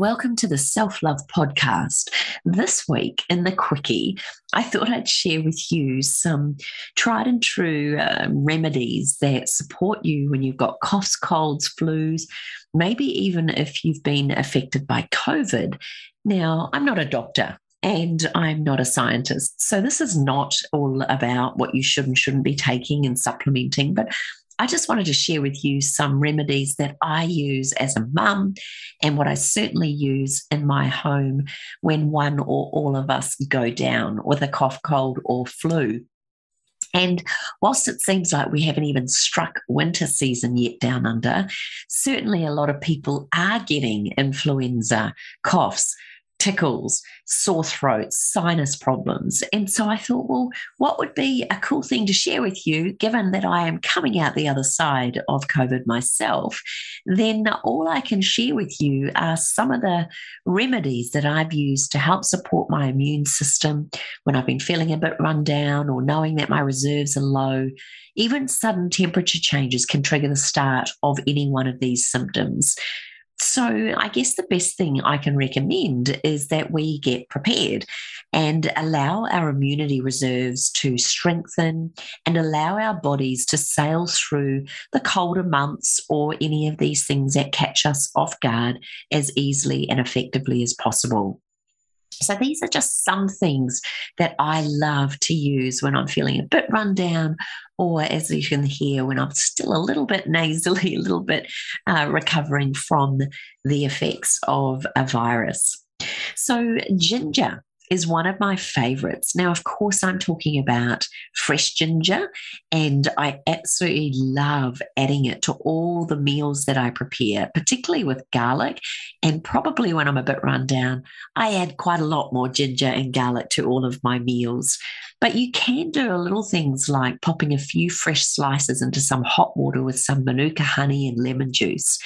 Welcome to the Self Love Podcast. This week in the Quickie, I thought I'd share with you some tried and true uh, remedies that support you when you've got coughs, colds, flus, maybe even if you've been affected by COVID. Now, I'm not a doctor and I'm not a scientist. So, this is not all about what you should and shouldn't be taking and supplementing, but I just wanted to share with you some remedies that I use as a mum and what I certainly use in my home when one or all of us go down with a cough, cold, or flu. And whilst it seems like we haven't even struck winter season yet down under, certainly a lot of people are getting influenza, coughs, tickles, sore throats, sinus problems. And so I thought, well, what would be a cool thing to share with you, given that I am coming out the other side of COVID myself? Then all I can share with you are some of the remedies that I've used to help support my immune system when I've been feeling a bit run down or knowing that my reserves are low. Even sudden temperature changes can trigger the start of any one of these symptoms. So, I guess the best thing I can recommend is that we get prepared and allow our immunity reserves to strengthen and allow our bodies to sail through the colder months or any of these things that catch us off guard as easily and effectively as possible. So these are just some things that I love to use when I'm feeling a bit run down, or as you can hear, when I'm still a little bit nasally, a little bit uh, recovering from the effects of a virus. So, ginger is one of my favorites. Now, of course, I'm talking about fresh ginger, and I absolutely love adding it to all the meals that I prepare, particularly with garlic. And probably when I'm a bit run down, I add quite a lot more ginger and garlic to all of my meals. But you can do little things like popping a few fresh slices into some hot water with some manuka honey and lemon juice.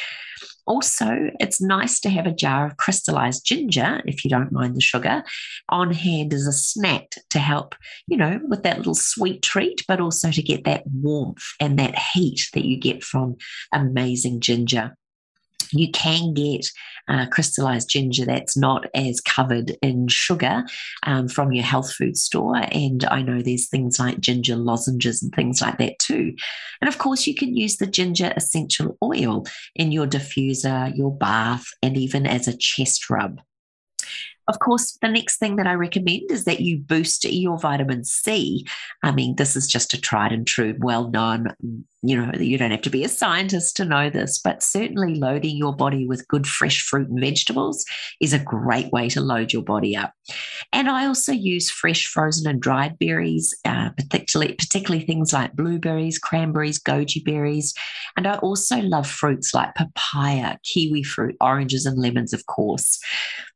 Also, it's nice to have a jar of crystallized ginger, if you don't mind the sugar, on hand as a snack to help, you know, with that little sweet treat, but also to get that warmth and that heat that you get from amazing ginger you can get uh, crystallized ginger that's not as covered in sugar um, from your health food store. And I know there's things like ginger lozenges and things like that too. And of course, you can use the ginger essential oil in your diffuser, your bath, and even as a chest rub. Of course, the next thing that I recommend is that you boost your vitamin C. I mean, this is just a tried and true, well known you know, you don't have to be a scientist to know this, but certainly loading your body with good fresh fruit and vegetables is a great way to load your body up. And I also use fresh, frozen, and dried berries, uh, particularly particularly things like blueberries, cranberries, goji berries, and I also love fruits like papaya, kiwi fruit, oranges, and lemons, of course.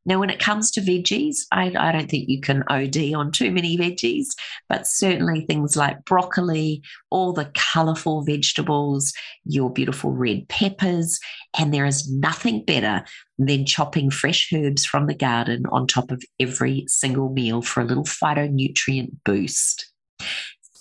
Now, when it comes to veggies, I, I don't think you can OD on too many veggies, but certainly things like broccoli, all the colourful vegetables, your beautiful red peppers. And there is nothing better than chopping fresh herbs from the garden on top of every single meal for a little phytonutrient boost.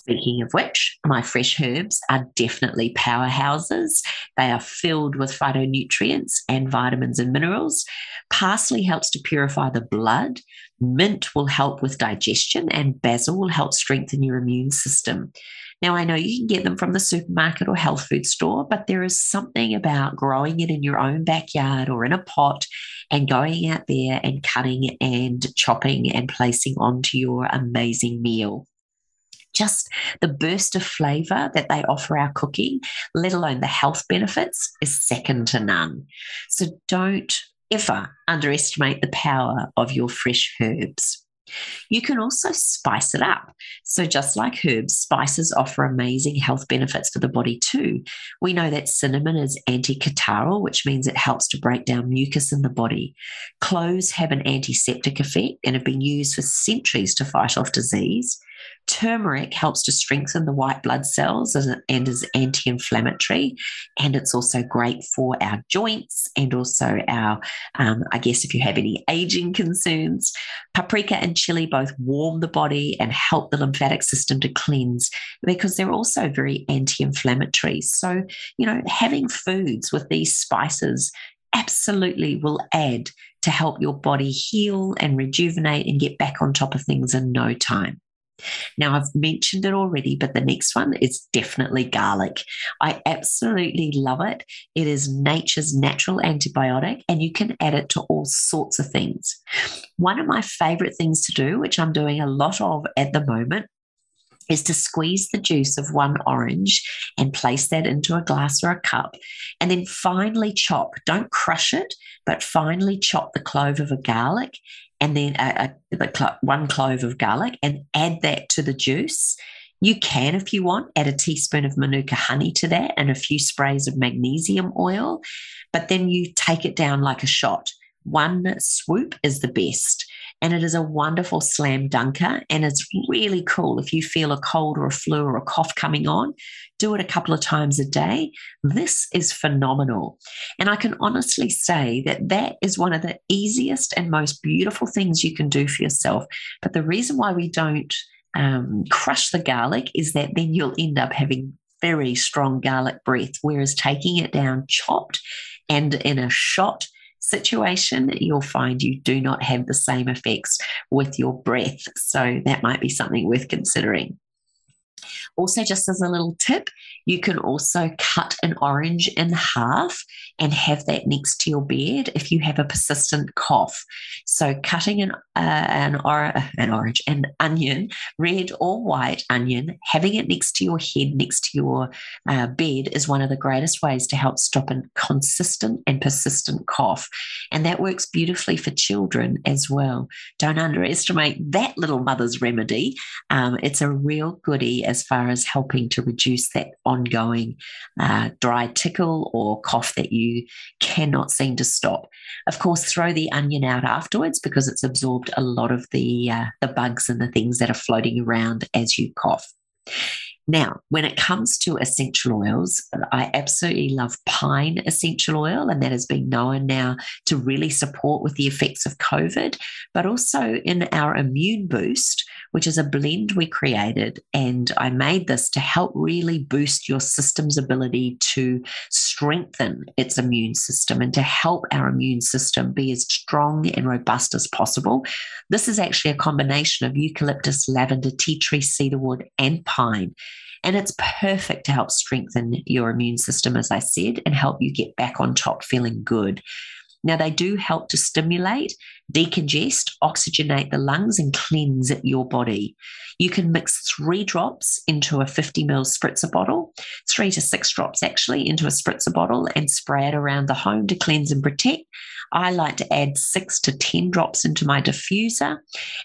Speaking of which, my fresh herbs are definitely powerhouses. They are filled with phytonutrients and vitamins and minerals. Parsley helps to purify the blood. Mint will help with digestion, and basil will help strengthen your immune system. Now, I know you can get them from the supermarket or health food store, but there is something about growing it in your own backyard or in a pot and going out there and cutting and chopping and placing onto your amazing meal just the burst of flavor that they offer our cooking, let alone the health benefits, is second to none. So don't ever underestimate the power of your fresh herbs. You can also spice it up. So, just like herbs, spices offer amazing health benefits for the body too. We know that cinnamon is anti-catarrhal, which means it helps to break down mucus in the body. Cloves have an antiseptic effect and have been used for centuries to fight off disease. Turmeric helps to strengthen the white blood cells and is anti inflammatory. And it's also great for our joints and also our, um, I guess, if you have any aging concerns. Paprika and chili both warm the body and help the lymphatic system to cleanse because they're also very anti inflammatory. So, you know, having foods with these spices absolutely will add to help your body heal and rejuvenate and get back on top of things in no time. Now, I've mentioned it already, but the next one is definitely garlic. I absolutely love it. It is nature's natural antibiotic, and you can add it to all sorts of things. One of my favorite things to do, which I'm doing a lot of at the moment, is to squeeze the juice of one orange and place that into a glass or a cup, and then finely chop. Don't crush it, but finely chop the clove of a garlic and then a, a, clo- one clove of garlic and add that to the juice. You can, if you want, add a teaspoon of manuka honey to that and a few sprays of magnesium oil, but then you take it down like a shot. One swoop is the best and it is a wonderful slam dunker and it's really cool if you feel a cold or a flu or a cough coming on do it a couple of times a day. This is phenomenal. And i can honestly say that that is one of the easiest and most beautiful things you can do for yourself. But the reason why we don't um, crush the garlic is that then you'll end up having very strong garlic breath whereas taking it down chopped and in a shot situation, you'll find you do not have the same effects with your breath. So that might be something worth considering. Also, just as a little tip, you can also cut an orange in half and have that next to your bed if you have a persistent cough. So, cutting an uh, an, or, an orange, an onion, red or white onion, having it next to your head, next to your uh, bed, is one of the greatest ways to help stop a consistent and persistent cough. And that works beautifully for children as well. Don't underestimate that little mother's remedy. Um, it's a real goodie as far as helping to reduce that ongoing uh, dry tickle or cough that you cannot seem to stop. Of course, throw the onion out afterwards because it's absorbed a lot of the uh, the bugs and the things that are floating around as you cough. Now, when it comes to essential oils, I absolutely love pine essential oil, and that has been known now to really support with the effects of COVID, but also in our immune boost, which is a blend we created. And I made this to help really boost your system's ability to strengthen its immune system and to help our immune system be as strong and robust as possible. This is actually a combination of eucalyptus, lavender, tea tree, cedarwood, and pine. And it's perfect to help strengthen your immune system, as I said, and help you get back on top feeling good. Now, they do help to stimulate, decongest, oxygenate the lungs, and cleanse your body. You can mix three drops into a 50 ml spritzer bottle, three to six drops actually into a spritzer bottle, and spray it around the home to cleanse and protect. I like to add six to 10 drops into my diffuser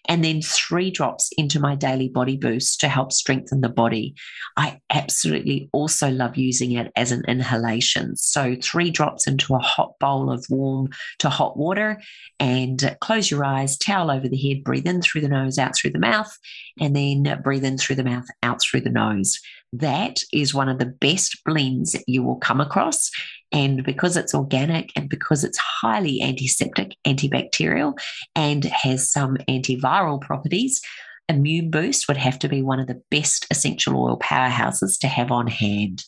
and then three drops into my daily body boost to help strengthen the body. I absolutely also love using it as an inhalation. So, three drops into a hot bowl of warm to hot water and close your eyes, towel over the head, breathe in through the nose, out through the mouth, and then breathe in through the mouth, out through the nose. That is one of the best blends you will come across. And because it's organic and because it's highly antiseptic, antibacterial, and has some antiviral properties, Immune Boost would have to be one of the best essential oil powerhouses to have on hand.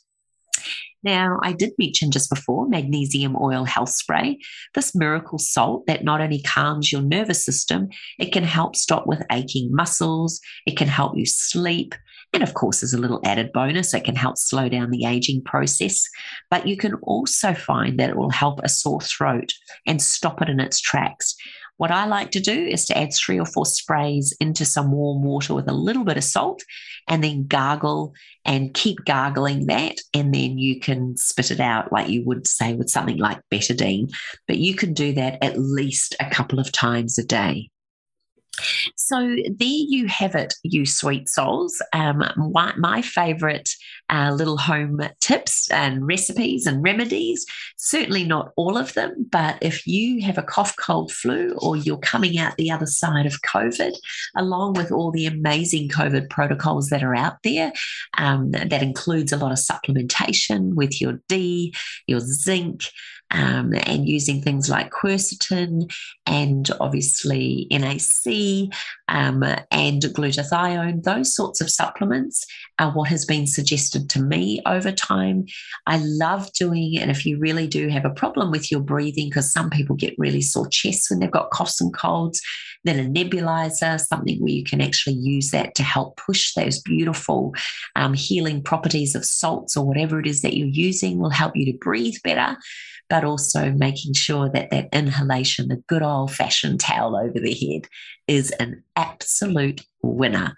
Now, I did mention just before magnesium oil health spray, this miracle salt that not only calms your nervous system, it can help stop with aching muscles, it can help you sleep, and of course, there's a little added bonus, it can help slow down the aging process. But you can also find that it will help a sore throat and stop it in its tracks. What I like to do is to add three or four sprays into some warm water with a little bit of salt and then gargle and keep gargling that. And then you can spit it out like you would say with something like betadine. But you can do that at least a couple of times a day. So there you have it, you sweet souls. Um, my, my favourite uh, little home tips and recipes and remedies. Certainly not all of them, but if you have a cough, cold, flu, or you're coming out the other side of COVID, along with all the amazing COVID protocols that are out there, um, that includes a lot of supplementation with your D, your zinc, um, and using things like quercetin and obviously NAC um, and glutathione. Those sorts of supplements are what has been suggested to me over time. I love doing it. And if you really do have a problem with your breathing, because some people get really sore chests when they've got coughs and colds, then a nebulizer, something where you can actually use that to help push those beautiful um, healing properties of salts or whatever it is that you're using will help you to breathe better but also making sure that that inhalation, the good old fashioned towel over the head, is an absolute winner.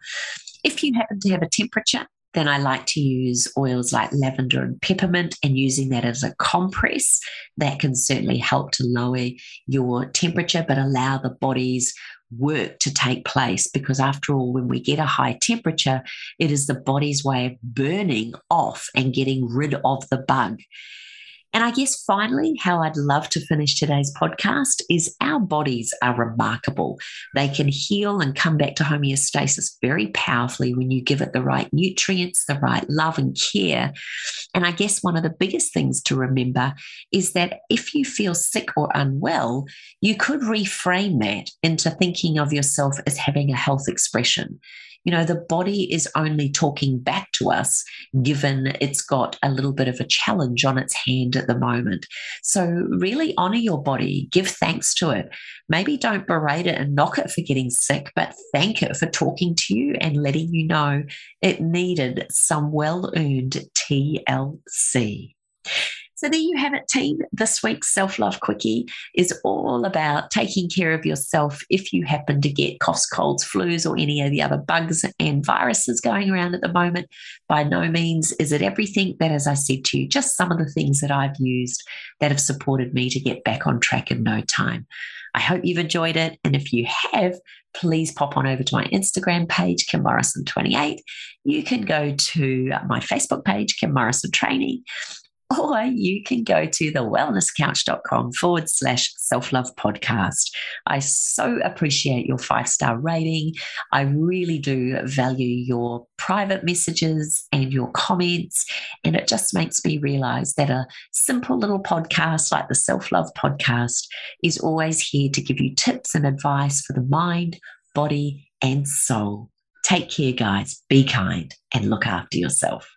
If you happen to have a temperature, then I like to use oils like lavender and peppermint and using that as a compress. That can certainly help to lower your temperature, but allow the body's work to take place because after all when we get a high temperature it is the body's way of burning off and getting rid of the bug and I guess finally, how I'd love to finish today's podcast is our bodies are remarkable. They can heal and come back to homeostasis very powerfully when you give it the right nutrients, the right love and care. And I guess one of the biggest things to remember is that if you feel sick or unwell, you could reframe that into thinking of yourself as having a health expression you know, the body is only talking back to us given it's got a little bit of a challenge on its hand at the moment. So, really honor your body, give thanks to it. Maybe don't berate it and knock it for getting sick, but thank it for talking to you and letting you know it needed some well earned TLC. So there you have it, team. This week's Self Love Quickie is all about taking care of yourself if you happen to get coughs, colds, flus, or any of the other bugs and viruses going around at the moment. By no means is it everything, but as I said to you, just some of the things that I've used that have supported me to get back on track in no time. I hope you've enjoyed it. And if you have, please pop on over to my Instagram page, Kim Morrison28. You can go to my Facebook page, Kim Morrison Training, or you can go to the wellnesscouch.com forward slash self love podcast. I so appreciate your five star rating. I really do value your private messages and your comments. And it just makes me realize that a simple little podcast like the Self Love Podcast is always here to give you tips and advice for the mind, body, and soul. Take care, guys. Be kind and look after yourself.